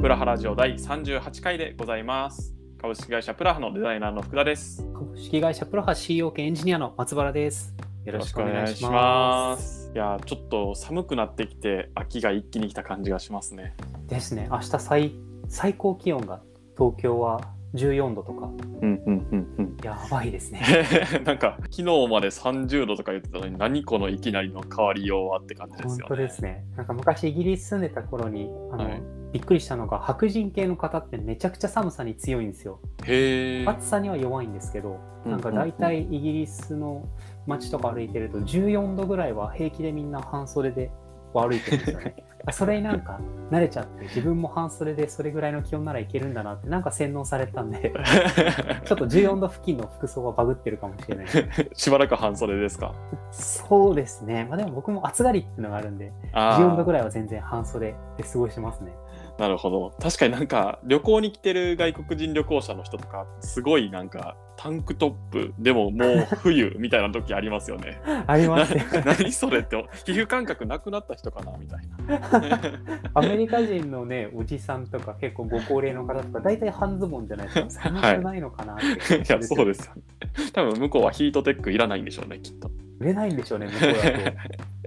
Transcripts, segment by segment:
プラハラジオ第38回でございます。株式会社プラハのデザイナーの福田です。株式会社プロハ CEO 兼エンジニアの松原です。よろしくお願いします。す。いやー、ちょっと寒くなってきて、秋が一気に来た感じがしますね。ですね。明日最最高気温が東京は14度とか、うんうんうんうん。やばいですね。なんか昨日まで30度とか言ってたのに何このいきなりの変わりようはって感じですよね。本当ですね。なんか昔イギリス住んでた頃にあの、はいびっくりしたのが白人系の方ってめちゃくちゃ寒さに強いんですよ。暑さには弱いんですけど、なんか大体イギリスの街とか歩いてると14度ぐらいは平気でみんな半袖で歩いてるんですよね。それになんか慣れちゃって自分も半袖でそれぐらいの気温ならいけるんだなってなんか洗脳されたんで ちょっと14度付近の服装がバグってるかもしれない。しばらく半袖ですか？そうですね。まあでも僕も暑がりっていうのがあるんであ14度ぐらい。は全然半袖で過ごしてますね。なるほど。確かになんか旅行に来てる外国人旅行者の人とか、すごいなんかタンクトップ、でももう冬みたいな時ありますよね。ありますね。な何それって、皮膚感覚なくなった人かなみたいな。アメリカ人のね、おじさんとか結構ご高齢の方とか、大体半ズボンじゃないですか。寒くないのかなって感いや、じですよそうですよね。多分向こうはヒートテックいらないんでしょうね、きっと。売れないんでしょうね、向こうだと。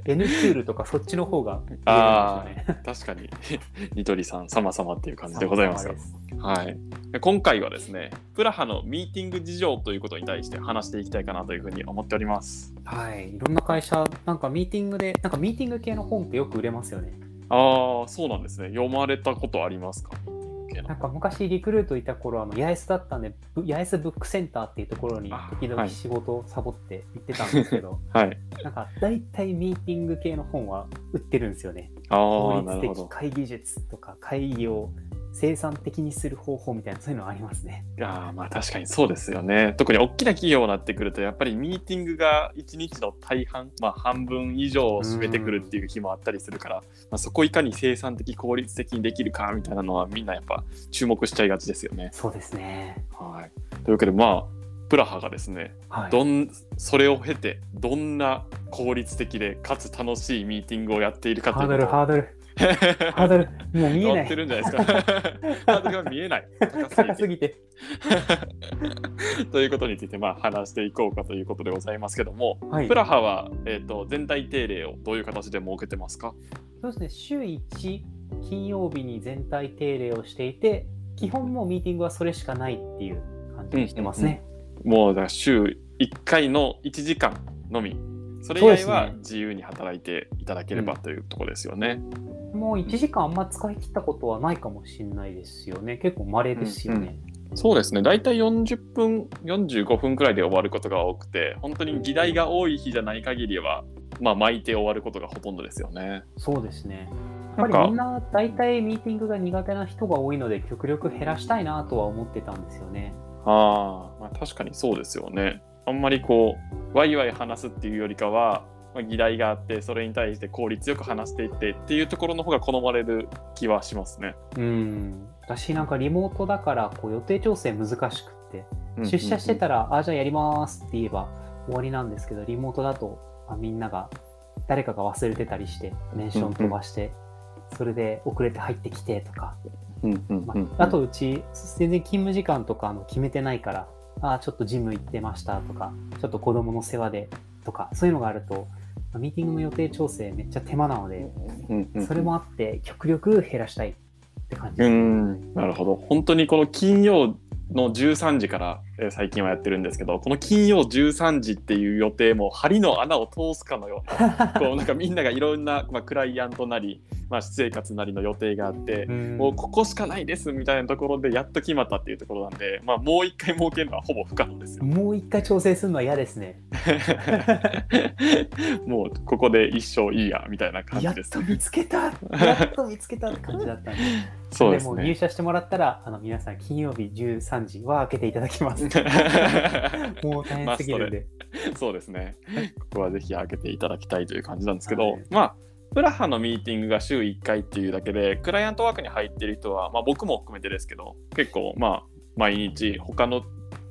N クールとかそっちの方が売れるんでしょあ。あ、確かに。ニトリさん、様々っていう感じでございますよ様。々はい。で今回はですね、プラハのミーティング事情ということに対して話していきたいかなというふうに思っております。はい。いろんな会社、なんかミーティングで、なんかミーティング系の本ってよく売れますよね。ああ、そうなんですね。読まれたことありますか？なんか昔リクルートいた頃、あの、八重洲だったんで、ぶ八重洲ブックセンターっていうところにあ時々はい仕事をサボって行ってたんですけど、はい。なんか大体ミーティング系の本は売ってるんですよね。あ効あ、なるほど。率的会議術とか会議を生産的にする方法みたいなそういうのありますね。いやーまあ確かにそうですよね。特に大きな企業になってくると、やっぱりミーティングが1日の大半、まあ半分以上を占めてくるっていう日もあったりするから、まあ、そこをいかに生産的、効率的にできるかみたいなのはみんなやっぱ注目しちゃいがちですよね。そうですね。はい。というわけでまあ、プラハがですね、はい。どんそれを経てどんな効率的でかつ楽しいミーティングをやっているかとハードル、ハードル、ハードル、もう見えな乗ってい。るんじゃないですか。ハードルが見えない。高すぎて。ということについてまあ話していこうかということでございますけども、はいプラハは、えー、と全体定例をどういう形で設けてますか？そうですね。週1金曜日に全体定例をしていて、基本もうミーティングはそれしかないっていう感じにしてますね。もうだから週1回の1時間のみそれ以外は自由に働いていただければというところですよね。もう1時間あんま使い切ったことはないかもしれないですよね。結構稀ですよね。そうですね大体40分45分くらいで終わることが多くて本当に議題が多い日じゃない限りは、まあ、巻いて終わることがほとんどですよね。そうですね。やっぱりみんな大体ミーティングが苦手な人が多いので極力減らしたいなとは思ってたんですよね。あー、まあ確かにそうですよね。あんまりこうワイワイ話すっていうよりかは、まあ、議題があってそれに対して効率よく話していってっていうところの方が好まれる気はしますね。うん。私なんかリモートだからこう予定調整難しくって、出社してたら、ら、あ、じゃあやりますって言えば終わりなんですけど、リモートだと、まあ、みんなが誰かが忘れてたりして、メンション飛ばして、それで遅れて入ってきてとか、うんうんまうんあ、あとうち全然勤務時間とかあの決めてないから、あちょっとジム行ってましたとか、ちょっと子供の世話でとか、そういうのがあると、まあミーティングの予定調整めっちゃ手間なので、それもあって極力減らしたいって感じうです。んなるほど本当にこの金曜の13時から、えー最近はやってるんですけどこの金曜13時っていう予定も針の穴を通すかのような こうなんかみんながいろんな、まあ、クライアントなり、まあ、私生活なりの予定があって、うんもうここしかないですみたいなところでやっと決まったっていうところなんで、まあ、もう一回設けるのはほぼ不可能ですよ。もう一回調整するのは嫌ですね。もうここで一生いいやみたいな感やっじですと。見つけた やっと見つけたって感じだったんで。そうですもう入ね。社してもらったら、あの皆さん金曜日13時は開けていただきます。もう大変すぎるんで。そうですね。ここはぜひ開けていただきたいという感じなんですけど、はいまあ、プラハのミーティングが週1回っていうだけで、クライアントワークに入ってる人は、まあ、僕も含めてですけど、結構、まあ、毎日他の、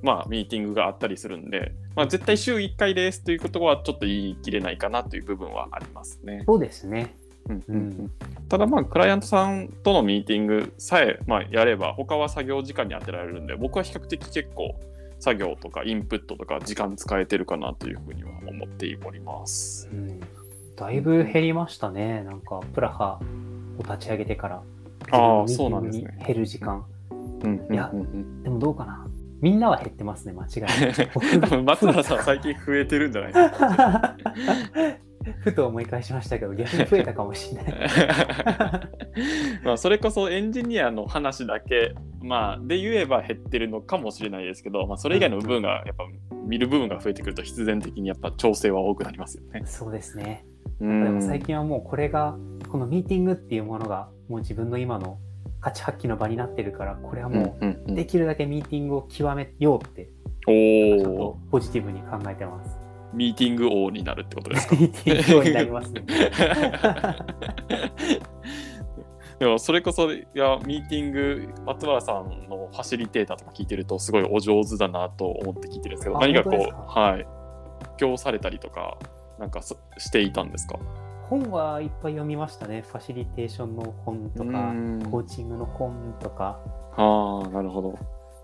まあ、ミーティングがあったりするんで、まあ、絶対週1回ですということはちょっと言い切れないかなという部分はありますね。そうですね。うんうんうんただまあクライアントさんとのミーティングさえ、まあ、やれば他は作業時間に当てられるんで僕は比較的結構作業とかインプットとか時間使えてるかなというふうには思っております。うん、だいぶ減りましたね。なんか、プラハを立ち上げてから。ああそうなんですね減る時間。いやでもどうかな。みんなは減ってますね、間違いない。松原さん最近増えてるんじゃないですか。ふと思い返しましたけど、逆に増えたかもしれない。まあそれこそエンジニアの話だけ、まあ、で言えば減ってるのかもしれないですけど、まあ、それ以外の部分がやっぱ見る部分が増えてくると必然的にやっぱ調整は多くなりますよね。そうですね。うでもん最近はもうこれが、このミーティングっていうものが、もう自分の今の価値発揮の場になってるから、これはもうできるだけミーティングを極めようって、おちょっとおポジティブに考えてます。ミーティング王になるってことですか？ミーティングになりますね。でもそれこそいやミーティング松原さんのファシリテーターとか聞いてるとすごいお上手だなと思って聞いてるんですけどあ何かこうはい。今日されたりとかなんかそしていたんですか？本はいっぱい読みましたね。ファシリテーションの本とか、うん。コーチングの本とか。ああなるほど。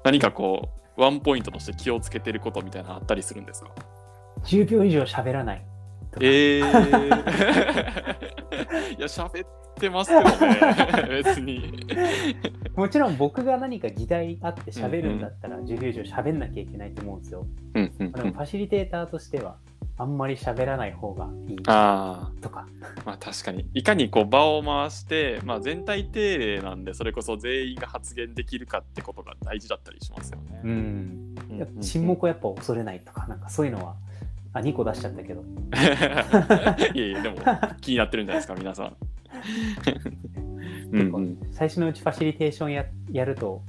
何かこうワンポイントとして気をつけてることみたいなのあったりするんですか？10秒以上喋らない。とかええー、いや喋ってますけどね 別にもちろん僕が何か議題あって喋るんだったら10秒以上喋んなきゃいけないと思うんですよ。うんうんうんでもファシリテーターとしてはあんまり喋らない方がいいあとか。あまあ確かにいかにこう場を回して、まあ、全体定例なんでそれこそ全員が発言できるかってことが大事だったりしますよね。うん。沈黙をやっぱ恐れないとか、なんかそういうのは、あ、2個出しちゃったけど。いやいやでも気になってるんじゃないですか皆さん。ん最初のうちファシリテーションややると、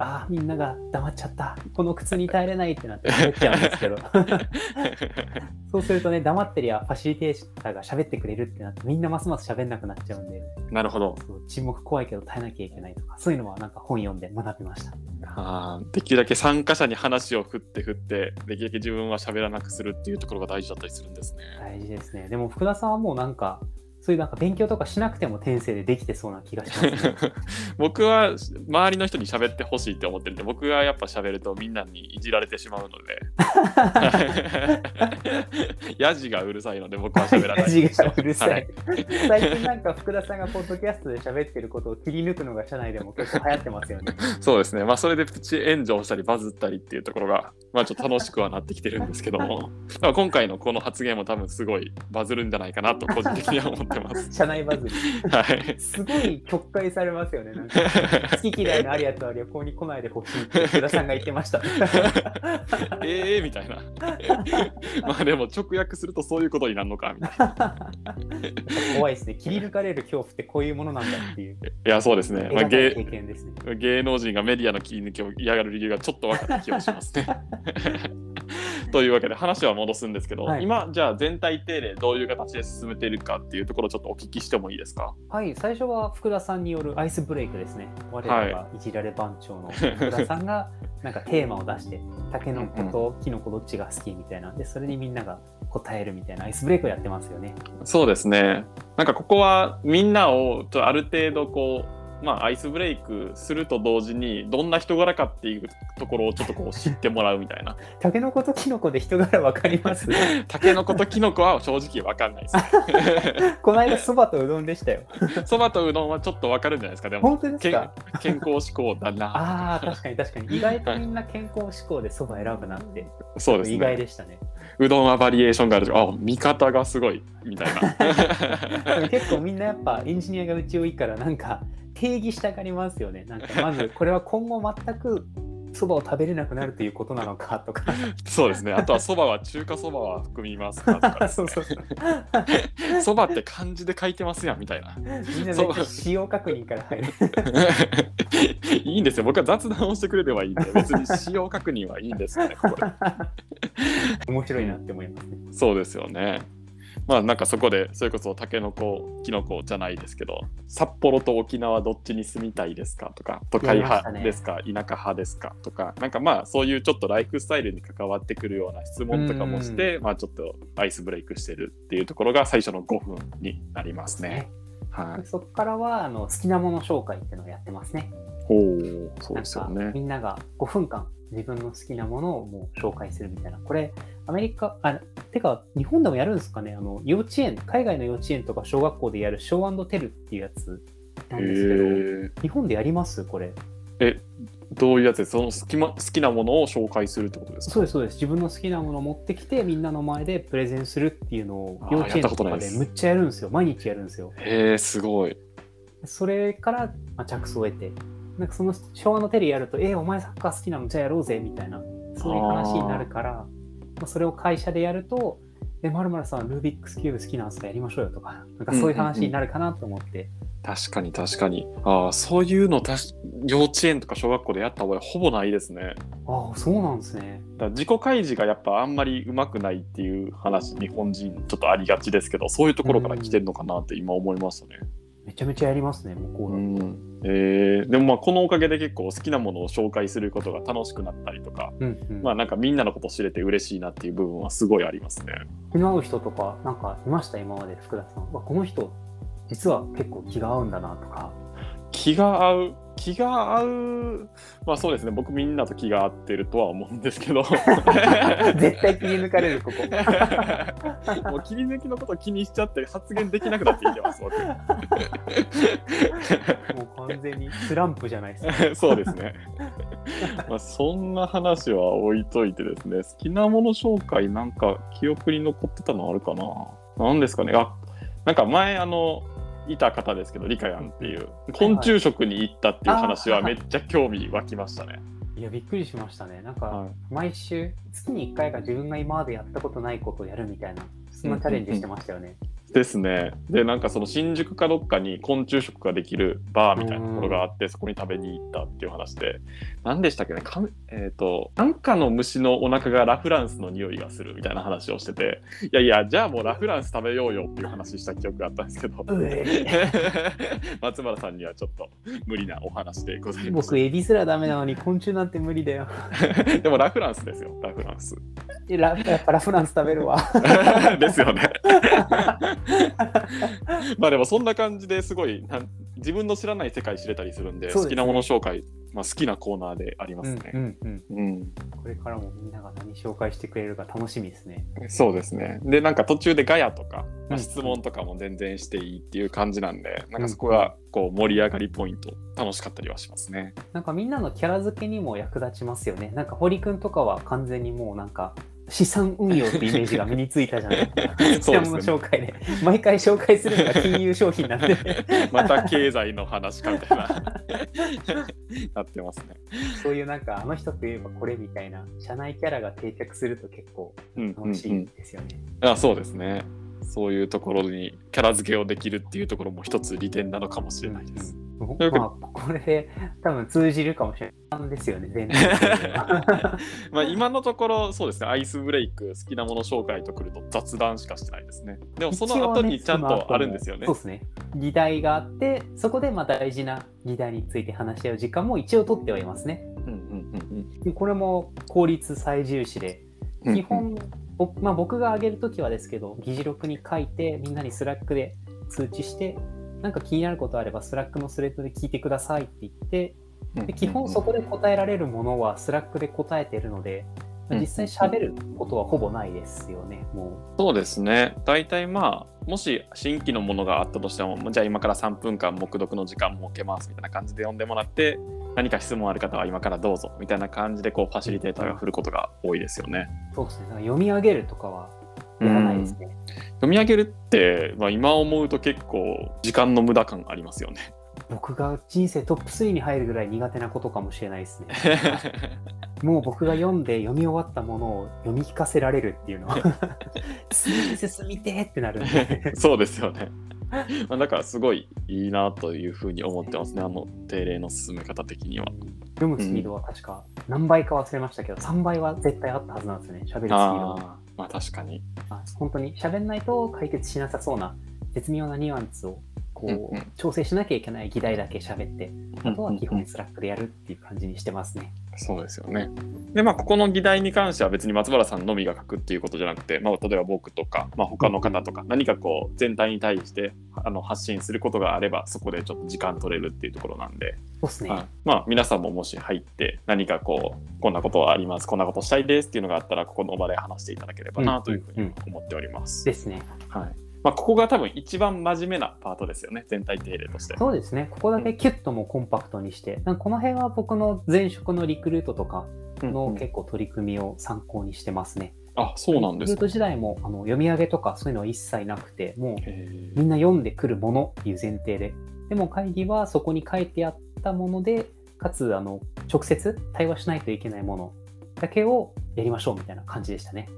ああ、みんなが黙っちゃった。この苦痛に耐えれないってなって喋っちゃうんですけど。そうするとね、黙ってりゃファシリテーターが喋ってくれるってなって、みんなますます喋んなくなっちゃうんで、なるほど沈黙怖いけど耐えなきゃいけないとか、そういうのはなんか本読んで学びました。あーできるだけ参加者に話を振って振ってできるだけ自分は喋らなくするっていうところが大事だったりするんですね。大事ですね。でも福田さんはもうなんか、そういうなんか勉強とかしなくても転生でできてそうな気がします、ね。僕は周りの人に喋ってほしいって思ってるんで僕がやっぱ喋るとみんなにいじられてしまうので ヤジがうるさいので僕は喋らない味がうるさい。はい最近なんか福田さんがポッドキャストで喋ってることを切り抜くのが社内でも結構流行ってますよね。そうですねまあそれでプチ炎上したりバズったりっていうところがまあちょっと楽しくはなってきてるんですけどもまあ今回のこの発言も多分すごいバズるんじゃないかなと個人的には思ってます。社内バズり。はいすごい曲解されますよね。なんか好き嫌いのあるやつは旅行に来ないでほしいって福田さんが言ってました。ええみたいな。まあでも直訳するとそういうことになるのかみたいな。怖いですね。切り抜かれる恐怖ってこういうものなんだっていう。いやそうですね。まあ、得難い経芸験ですね。芸能人がメディアの切り抜きを嫌がる理由がちょっと分かった気がしますね。というわけで話は戻すんですけど、はい今じゃあ全体定例どういう形で進めているかっていうところをちょっとお聞きしてもいいですか？はい、最初は福田さんによるアイスブレイクですね。我らがいじられ番長の福田さんがなんかテーマを出して、タケノコとキノコどっちが好きみたいな。で、それにみんなが答えるみたいなアイスブレイクをやってますよね。そうですね。なんかここはみんなをちょっとある程度こうまあアイスブレイクすると同時にどんな人柄かっていうところをちょっとこう知ってもらうみたいな。タケノコとキノコで人柄わかります？タケノコとキノコは正直わかんないですね。この間そばとうどんでしたよ。そばとうどんはちょっとわかるんじゃないですか。でも本当ですか？健康志向だな。ああ、確かに確かに。意外とみんな健康志向でそば選ぶなって、そうです意外ね。でしたね。うどんはバリエーションがある。あ、見方がすごいみたいな。結構みんなやっぱエンジニアがうち多いからなんか定義したがりますよね。なんかまずこれは今後全くそばを食べれなくなるということなのかとか。そうですね。あとはそばは中華そばは含みますかとか そうそうそう。そばって漢字で書いてますやんみたいな。みんな使用確認から入る。いいんですよ。僕は雑談をしてくれればいいんで、別に使用確認はいいんですよね、ここで。面白いなって思いますね。そうですよね。まあなんかそこでそれこそタケノコキノコじゃないですけど札幌と沖縄どっちに住みたいですかとか都会派ですか、田舎派ですかとかなんかまあそういうちょっとライフスタイルに関わってくるような質問とかもしてまあちょっとアイスブレイクしてるっていうところが最初の5分になりますね。はい。そこからはあの好きなもの紹介っていうのをやってますね。おお、そうですよね。みんなが5分間自分の好きなものをもう紹介するみたいな。これ、アメリカ、あ、てか、日本でもやるんですかね？あの、幼稚園、海外の幼稚園とか小学校でやるショーテルっていうやつなんですけど、へ日本でやります？これ。え。どういうやつ？その好き,、ま、好きなものを紹介するってことですか？そうです、そうです。自分の好きなものを持ってきて、みんなの前でプレゼンするっていうのを幼稚園とかですむっちゃやるんですよ。毎日やるんですよ。へえ、すごい。それから、まあ、着想を得て、なんかその昭和のテレビやると、えーお前サッカー好きなのじゃあやろうぜみたいな、そういう話になるから、まあ、それを会社でやると、え、まるまるさん、ルービックスキューブ好きなんですかやりましょうよとか、なんかそういう話になるかなと思って、確かに確かに。ああ、そういうのたし幼稚園とか小学校でやった覚えほぼないですね。ああ、そうなんですね。だ自己開示がやっぱあんまりうまくないっていう話、日本人ちょっとありがちですけど、そういうところから来てるのかなって今思いましたね。めちゃめちゃやりますね、向こうだと。うんえーでもまあこのおかげで結構好きなものを紹介することが楽しくなったりとか、うんうんまあなんかみんなのこと知れて嬉しいなっていう部分はすごいありますね。気の合う人とか、なんかいました、今まで福田さん。わこの人、実は結構気が合うんだなとか。気が合う気が合う。まあそうですね。僕みんなと気が合ってるとは思うんですけど。絶対切り抜かれる、ここ。もう切り抜きのこと気にしちゃって発言できなくなっていってます僕。もう完全にスランプじゃないですか。そうですね。まあそんな話は置いといてですね、好きなもの紹介なんか記憶に残ってたのあるかな。なんですかね。あ、なんか前あの、いた方ですけど、リカヤンっていう、昆虫食に行ったっていう話はめっちゃ興味湧きましたね。いや、びっくりしましたね。なんか、はい毎週、月に1回が自分が今までやったことないことをやるみたいな、そんなチャレンジしてましたよね。ですね。で、なんかその新宿かどっかに昆虫食ができるバーみたいなところがあって、そこに食べに行ったっていう話で、何でしたっけね、かえっ、と、なんかの虫のお腹がラフランスの匂いがするみたいな話をしてて、いやいや、じゃあもうラフランス食べようよっていう話した記憶があったんですけど、松原さんにはちょっと無理なお話でございます僕、。エビすらダメなのに昆虫なんて無理だよ。でもラフランスですよ、ラフランス。やっぱラフランス食べるわ。ですよね。まあでもそんな感じですごいなん自分の知らない世界知れたりするんでね好きなもの紹介、まあ、好きなコーナーでありまうんすね。うんうん。うんこれからもみんなが何紹介してくれるか楽しみですね。そうですね。でなんか途中でガヤとか、まあ、うん質問とかも全然していいっていう感じなんで、なんかそこがこう盛り上がりポイント楽しかったりはしますね。なんかみんなのキャラ付けにも役立ちますよね。なんか堀くんとかは完全にもうなんか資産運用ってイメージが身についたじゃない ですか。好きなもの紹介で。毎回紹介するのが金融商品なんで。また経済の話かみたいな なってますね。そういうなんかあの人といえばこれみたいな社内キャラが定着すると結構うんうん楽しいうんですよね。あそうですね。そういうところにキャラ付けをできるっていうところも一つ利点なのかもしれないです。うんまあこれで多分通じるかもしれないんですよね、全体的にはまあ今のところそうですねアイスブレイク好きなもの紹介とくると雑談しかしてないですね。でもその後にちゃんとあるんですよね。そうですね。議題があって、そこでまあ大事な議題について話し合う時間も一応取ってはいますね。うんうんでこれも効率最重視で、うんうん。基本、ぼまあ、僕が上げるときはですけど、議事録に書いて、みんなにスラックで通知して、なんか気になることあれば、スラックのスレッドで聞いてくださいって言って、うんで基本そこで答えられるものはスラックで答えてるので、まあ実際喋ることはほぼないですよね、もそうですね大体まあもし新規のものがあったとしてもじゃあ今から3分間黙読の時間設けますみたいな感じで読んでもらって何か質問ある方は今からどうぞみたいな感じでこうファシリテーターが振ることが多いですよね。う。そうですね。読み上げるとかはやらないですね。読み上げるって、まあ、今思うと結構時間の無駄感ありますよね。僕が人生トップ3に入るぐらい苦手なことかもしれないですね。もう僕が読んで読み終わったものを読み聞かせられるっていうの は進みて進みてってなるんで そうですよね。まあだからすごいいいなというふうに思ってますね、あの定例の進め方的には。読むスピードは確か何倍か忘れましたけど3倍は絶対あったはずなんですよね喋るスピードがああ、まあ確かに。あ本当に喋んないと解決しなさそうな絶妙なニュアンスをこう、うんうん調整しなきゃいけない議題だけ喋ってあとは基本スラックでやるっていう感じにしてますね。そうですよね。でまあここの議題に関しては別に松原さんのみが書くっていうことじゃなくて、まあ、例えば僕とか、まあ、他の方とか何かこう全体に対してあの発信することがあればそこでちょっと時間取れるっていうところなんで、そうですね。はいまあ皆さんももし入って何かこうこんなことはありますこんなことしたいですっていうのがあったらここの場で話していただければなというふうに思っております。ですね。はいまあ、ここが多分一番真面目なパートですよね全体定例として。そうですね。ここだけキュッともコンパクトにして、なんかこの辺は僕の前職のリクルートとかうんうんの結構取り組みを参考にしてますね。あそうなんですかリクルート。時代もあの読み上げとかそういうのは一切なくて、もうへみんな読んでくるものっていう前提で。でも会議はそこに書いてあったもので、かつあの直接対話しないといけないものだけをやりましょうみたいな感じでしたね。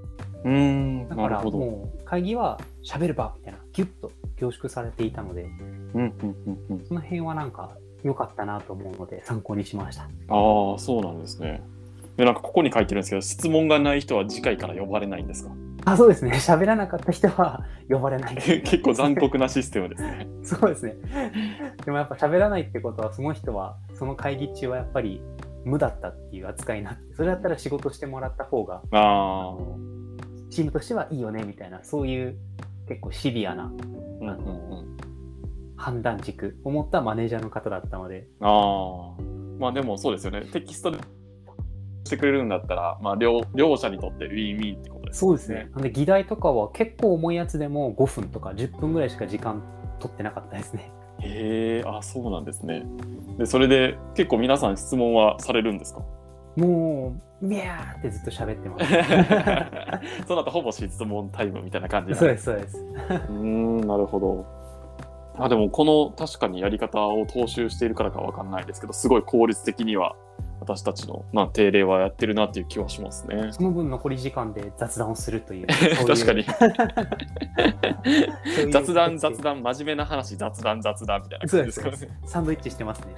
ーうーんだからなるほど。もう会議は喋る場みたいなギュッと凝縮されていたので、うんうんうんうんその辺はなんか良かったなと思うので参考にしました。ああ、そうなんですね。で、なんかここに書いてるんですけど、質問がない人は次回から呼ばれないんですか？あ、そうですね。喋らなかった人は呼ばれない。結構残酷なシステムですね。そうですね。でもやっぱ喋らないってことは、その人は、その会議中はやっぱり無だったっていう扱いになって、それだったら仕事してもらった方が、ああのチームとしてはいいよね、みたいな、そういう結構シビアなあ、うんうんうん。判断軸を持ったマネージャーの方だったので、ああ、まあでもそうですよね。テキストでしてくれるんだったら、まあ両両者にとってウィンウィンってことですそうですね。。なんで議題とかは結構重いやつでも5分とか10分ぐらいしか時間取ってなかったですね。へえ、あそうなんですね。で、それで結構皆さん質問はされるんですか？もう、ミャーってずっと喋ってます。その後ほぼ質問タイムみたいな感じなんそうです、そうです。うーんなるほど。あでもこの確かにやり方を踏襲しているからかわかんないですけどすごい効率的には私たちの、まあ、定例はやってるなっていう気はしますね。その分残り時間で雑談をするという。確かに そういう雑談雑談真面目な話雑談雑談みたいなそうです感じですからね。サンドイッチしてますね。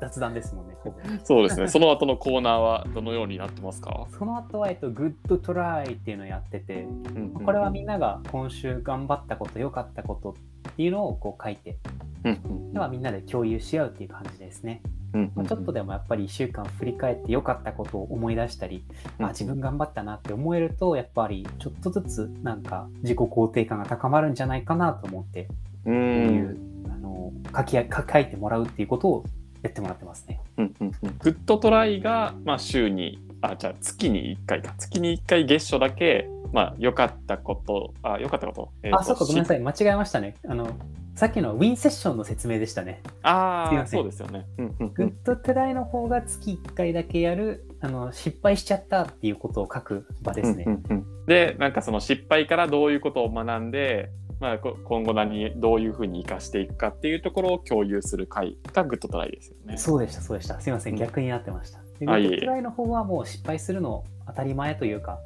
雑談ですもんね。そうですね。その後のコーナーはどのようになってますか、その後は、えっと、グッドトライっていうのをやってて、うんうんこれはみんなが今週頑張ったこと、良かったことっていうのをこう書いて、うんうんではみんなで共有し合うっていう感じですね。うんうんまあ、ちょっとでもやっぱり1週間振り返って良かったことを思い出したり、うんあ自分頑張ったなって思えるとやっぱりちょっとずつなんか自己肯定感が高まるんじゃないかなと思ってうこういうんあの書き書書いてもらうっていうことをやってもらってますね。うんうんうんグッドトライが、まあ、週にあじゃあ月に1回か月に1回月初だけまあ良かったことあ良かったこと、えーとあ、そうか、ごめんなさい、間違えましたね。あのさっきのウィンセッションの説明でしたね。ああそうですよね。うんうんうグッんドトライの方が月1回だけやるあの失敗しちゃったっていうことを書く場ですね。うんうんうんでなんかその失敗からどういうことを学んで、まあ、こ今後何どういうふうに生かしていくかっていうところを共有する会がグッドトライですよね。そうでした、そうでした。すいません、うん逆になってました。でグッドトライの方はもう失敗するの当たり前というか、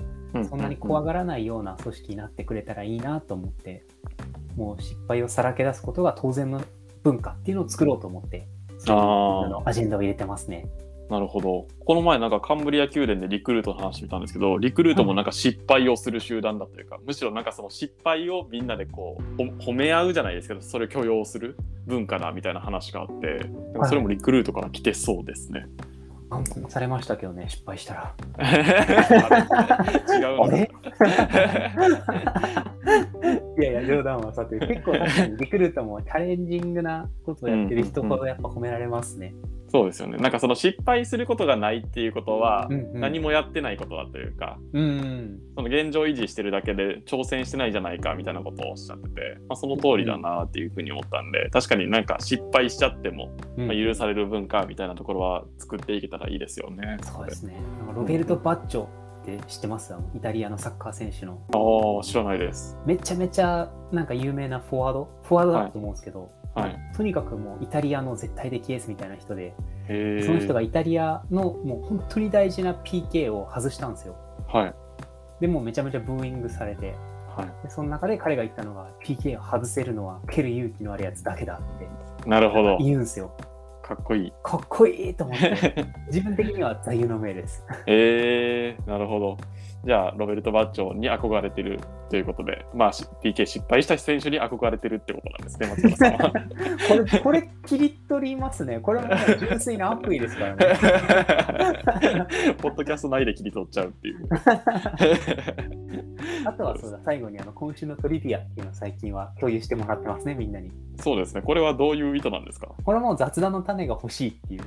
そんなに怖がらないような組織になってくれたらいいなと思って、もう失敗をさらけ出すことが当然の文化っていうのを作ろうと思って、あのアジェンダを入れてますね。なるほど。この前なんかカンブリア宮殿でリクルートの話見たんですけど、リクルートもなんか失敗をする集団だというか、むしろなんかその失敗をみんなでこうほ褒め合うじゃないですけど、それを許容する文化だみたいな話があって、なんかそれもリクルートから来てそうですね。反抗されましたけどね、失敗したら。違うのあれ？いやいや、冗談はさて、結構確かにリクルートもチャレンジングなことをやってる人ほどやっぱ褒められますね。そうですよね。なんかその失敗することがないっていうことは、何もやってないことだというか、うんうん。その現状維持してるだけで挑戦してないじゃないかみたいなことをおっしゃってて、まあ、その通りだなっていうふうに思ったんで、確かになんか失敗しちゃっても、うんまあ、許される文化みたいなところは作っていけたらいいですよね。そうですね。ロベルト・バッチョって知ってます？イタリアのサッカー選手の。ああ、知らないです。めちゃめちゃなんか有名なフォワード？フォワードだと思うんですけど、はい。とにかくもうイタリアの絶対的エースみたいな人で。その人がイタリアのもう本当に大事な PK を外したんですよ。はい。でもうめちゃめちゃブーイングされて、はでその中で彼が言ったのが PK を外せるのは蹴る勇気のあるやつだけだってい。なるほど。言うんですよ。かっこいい。かっこいいと思って、自分的には座右の銘です。えー、なるほど。じゃあ、ロベルト・バッチョに憧れてるということで、まあ、し PK 失敗した選手に憧れてるってことなんですね、松原さんは。これ、これ切り取りますね。これはもう純粋な悪意ですからね。ポッドキャスト内で切り取っちゃうっていう。あとはそうだ、最後にあの今週のトリビアっていうのを最近は共有してもらってますね、みんなに。そうですね、これはどういう意図なんですか？これはもう雑談の種が欲しいっていう。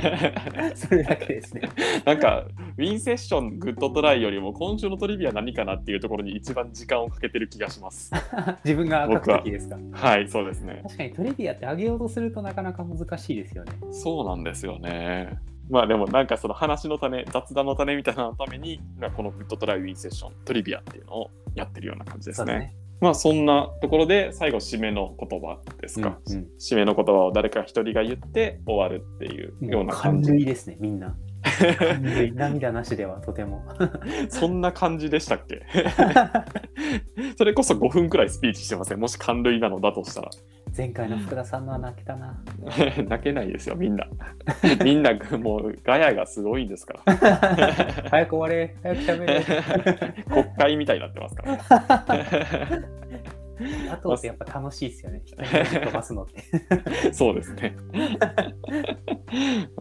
それだけですね。なんか、ウィンセッション、グッドトライよりも、今週のトリビア何かなっていうところに一番時間をかけてる気がします。自分が書くときですか。はい、そうですね。確かにトリビアって上げようとするとなかなか難しいですよね。そうなんですよね。まあでもなんかその話の種、雑談の種みたいなのために、まあこのグッドトライウィンセッション、トリビアっていうのをやってるような感じですね。まあそんなところで最後締めの言葉ですか。うんうん締めの言葉を誰か一人が言って終わるっていうような感感じ。類ですね、みんな。涙なしではとても。そんな感じでしたっけ？それこそ5分くらいスピーチしてません？もし感類なのだとしたら。前回の福田さんのは泣けたな。泣けないですよ、みんな。みんなもうガヤがすごいんですから。早く終われ、早く喋れ。国会みたいになってますから。あとってやっぱ楽しいですよね。飛ばすのって。そうですね。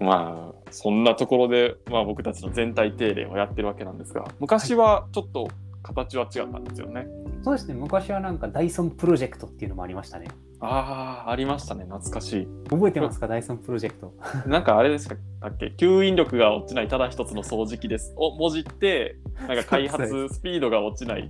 まあ、そんなところで、まあ、僕たちの全体定例をやってるわけなんですが、昔はちょっと形は違ったんですよね。そうですね、昔はなんかダイソンプロジェクトっていうのもありましたね。ああ、ありましたね。懐かし覚えてますか、ダイソンプロジェクト。い。なんかあれですかだっけ？吸引力が落ちないただ一つの掃除機です。をもじって、なんか開発スピードが落ちない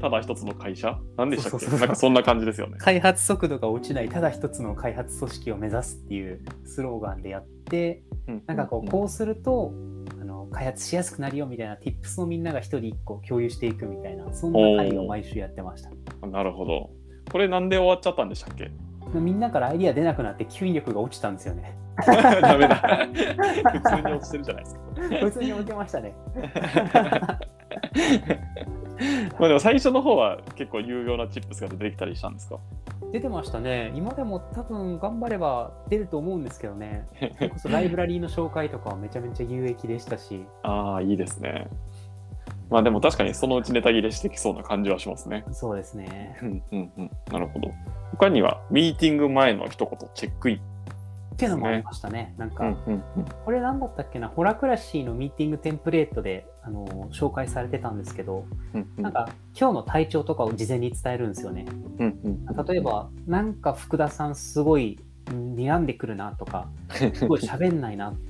ただ一つの会社？なんでしたっけ？なんかそんな感じですよね。開発速度が落ちない、ただ一つの開発組織を目指すっていうスローガンでやって、なんかこう、こうすると、あの開発しやすくなるよみたいな tips をみんなが一人一個共有していくみたいな、そんな会を毎週やってました。うんなるほど。これなんで終わっちゃったんでしたっけ？みんなからアイディア出なくなって吸引力が落ちたんですよね。ダメだ。普通に落ちてるじゃないですか。普通に落ちてましたね。まあでも最初の方は結構有用なチップスが出てきたりしたんですか？出てましたね。今でも多分頑張れば出ると思うんですけどね。それこそライブラリーの紹介とかはめちゃめちゃ有益でしたし、ああ、いいですね。まあでも確かにそのうちネタ切れしてきそうな感じはしますね。そうですね。うんうんうん。なるほど。他には、ミーティング前の一言、チェックイン。っていうのもありましたね。なんか、うんうんうん。これ何だったっけな、ホラクラシーのミーティングテンプレートであの紹介されてたんですけど、うんうんなんか今日の体調とかを事前に伝えるんですよね。うんうん例えば、なんか福田さんすごいん睨んでくるなとか、すごい喋んないなって、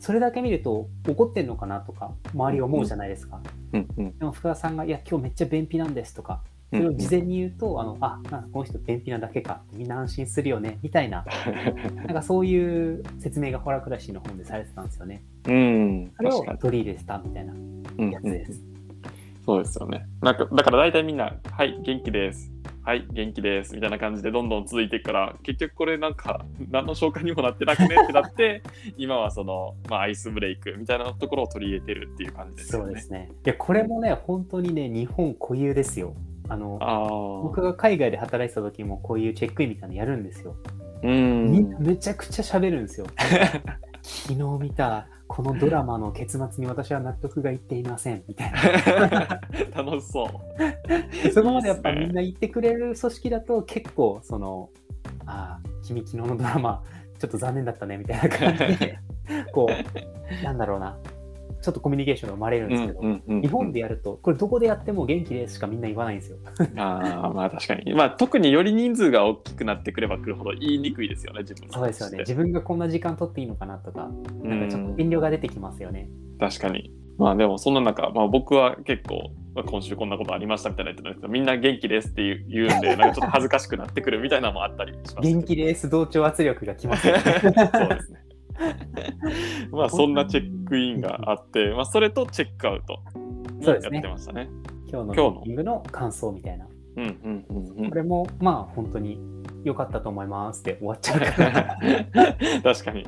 それだけ見ると怒ってんのかなとか、周り思うじゃないですか。うんうんでも福田さんが、いや、今日めっちゃ便秘なんですとか、それを事前に言うと、あの、あ、なんかこの人便秘なだけか、みんな安心するよね、みたいな、なんかそういう説明がホラクラシーの本でされてたんですよね。うん。それを。取り入れてたみたいなうんうんやつです。そうですよね。なんかだから大体みんな、はい、元気です。はい、元気です。みたいな感じでどんどん続いていくから、結局これなんか、何の消化にもなってなくね？ってなって、今はその、まあ、アイスブレイクみたいなところを取り入れてるっていう感じですよね。そうですね。いや、これもね、本当にね、日本固有ですよ。あの。僕が海外で働いてた時もこういうチェックインみたいなのやるんですよ。う。みんなんめちゃくちゃ喋るんですよ。昨日見たこのドラマの結末に私は納得がいっていませんみたいな。楽しそう。そこまでやっぱみんな言ってくれる組織だと結構その、ああ、君昨日のドラマちょっと残念だったねみたいな感じで、こう、なんだろうな、ちょっとコミュニケーションが生まれるんですけど、日日本でやると、これどこでやっても元気ですしかみんな言わないんですよ。ああ、まあ確かに。まあ特により人数が大きくなってくればくるほど言いにくいですよね、自分のそうですよね。話自分がこんな時間取っていいのかなとか、なんかちょっと遠慮が出てきますよね。確かに。まあでもそんな中、まあ、僕は結構、まあ、今週こんなことありましたみたいな言ってたんですけどみんな元気ですって言う言うんでなんかちょっと恥ずかしくなってくるみたいなのもあったりします 元気です、同調圧力がきますよね。そうですね。まあそんなチェックインがあって、まあ、それとチェックアウトやってましたね。今日のミ今日のーティングの感想みたいな。うんうんうんうんこれもまあ本当に良かったと思いますって終わっちゃうから。確かに。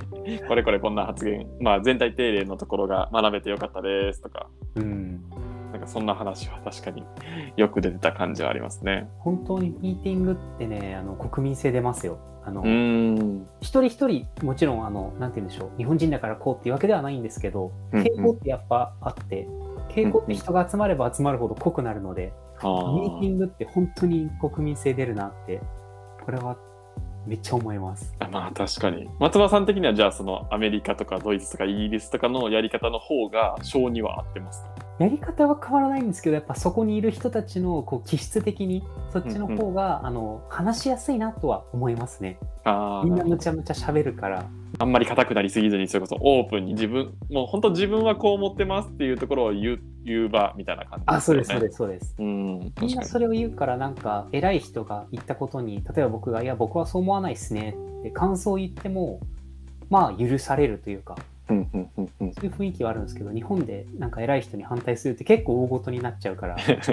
これこれこんな発言、まあ、全体定例のところが学べてよかったですとか、うん。なんかそんな話は確かに よく出てた感じはありますね。本当にミーティングってね、あの国民性出ますよ。あの。一人一人、もちろん、あの、なんて言うんでしょう、日本人だからこうっていうわけではないんですけど、傾向ってやっぱあって、傾向って人が集まれば集まるほど濃くなるので、あミーティーングって本当に国民性出るなって、これはめっちゃ思います。あまあ確かに松葉さん的にはじゃあそのアメリカとかドイツとかイギリスとかのやり方の方が性には合ってますか？やり方は変わらないんですけど、やっぱそこにいる人たちのこう気質的に、そっちの方が、あの話しやすいなとは思いますね。あーみんなむちゃむちゃ喋るから。あんまり硬くなりすぎずにそれこそオープンに自分もう本当自分はこう思ってますっていうところを言う言う場みたいな感じあ、そうです、そうです、そうです。うんみんなそれを言うから、なんか、偉い人が言ったことに、例えば僕が、いや、僕はそう思わないっすねって感想を言っても、まあ、許されるというか、うんうんうんうん。そういう雰囲気はあるんですけど、日本でなんか偉い人に反対するって結構大ごとになっちゃうから、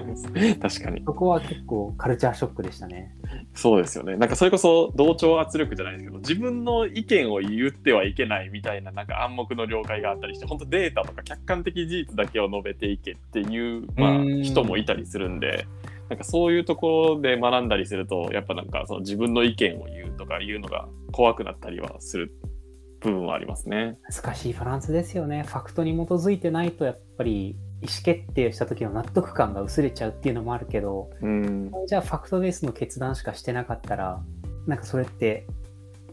確かに。そこは結構カルチャーショックでしたね。そうですよね。なんかそれこそ同調圧力じゃないですけど自分の意見を言ってはいけないみたいななんか暗黙の了解があったりして本当データとか客観的事実だけを述べていけっていう、まあ人もいたりするんでなんかそういうところで学んだりするとやっぱなんかその自分の意見を言うとかいうのが怖くなったりはする部分はありますね。難しいバランスですよね。ファクトに基づいてないと、やっぱり意思決定した時の納得感が薄れちゃうっていうのもあるけど、うんじゃあファクトベースの決断しかしてなかったら、なんかそれって、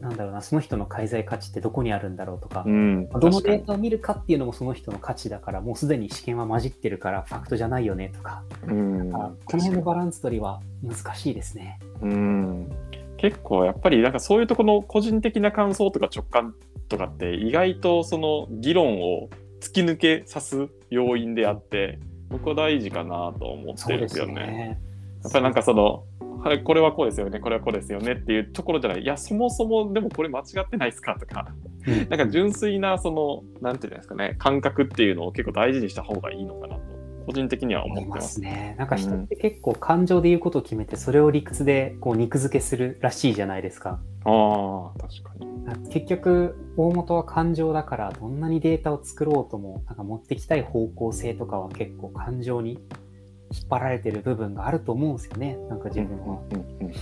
なんだろうな、その人の介在価値ってどこにあるんだろうとかう、ん、どのデータを見るかっていうのもその人の価値だから、もうすでに試験は混じってるから、ファクトじゃないよねとか、うんあこの辺のバランス取りは難しいですね。うん結構やっぱりなんかそういうところの個人的な感想とか直感とかって意外とその議論を突き抜けさす要因であって僕は大事かなと思ってるんでよね。よね。やっぱりなんかそのはい、これはこうですよね、これはこうですよねっていうところじゃない、いや、そもそもでもこれ間違ってないですかとか、うんなんか純粋な、その、なんていうんですかね、感覚っていうのを結構大事にした方がいいのかなと、個人的には思ってま。思いますすね。なんか人って結構感情で言うことを決めて、それを理屈でこう肉付けするらしいじゃないですか。ああ、確かに。結局、大元は感情だから、どんなにデータを作ろうとも、なんか持ってきたい方向性とかは結構感情に引っ張られてる部分があると思うんですよね。なんか自分は。うんうんうん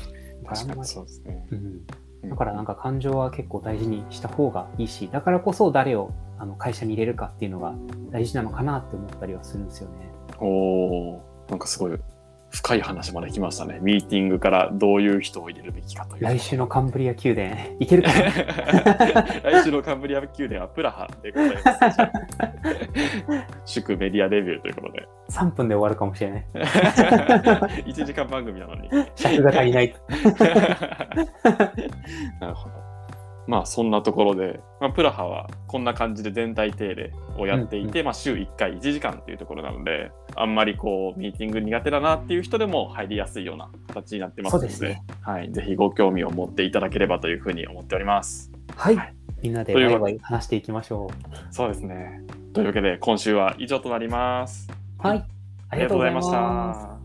確かにそうですね。うんだからなんか感情は結構大事にした方がいいし、だからこそ誰をあの会社に入れるかっていうのが大事なのかなって思ったりはするんですよね。おなんかすごい深い話まで来ましたね。ミーティングからどういう人を入れるべきかという。来週のカンブリア宮殿、いけるかな？来週のカンブリア宮殿はプラハでございます。祝メディアデビューということで。3分で終わるかもしれない。1時間番組なのに。尺が足りないと。なるほど。まあそんなところで、まあ、プラハはこんな感じで全体定例をやっていて、まあ週1回1時間っていうところなので、あんまりこうミーティング苦手だなっていう人でも入りやすいような形になってますので、そうですねはい、ぜひご興味を持っていただければというふうに思っております。はいはい。みんなでワイワイ話していきましょそうですね。というわけで今週は以上となります。う。はい。ありがとうございました。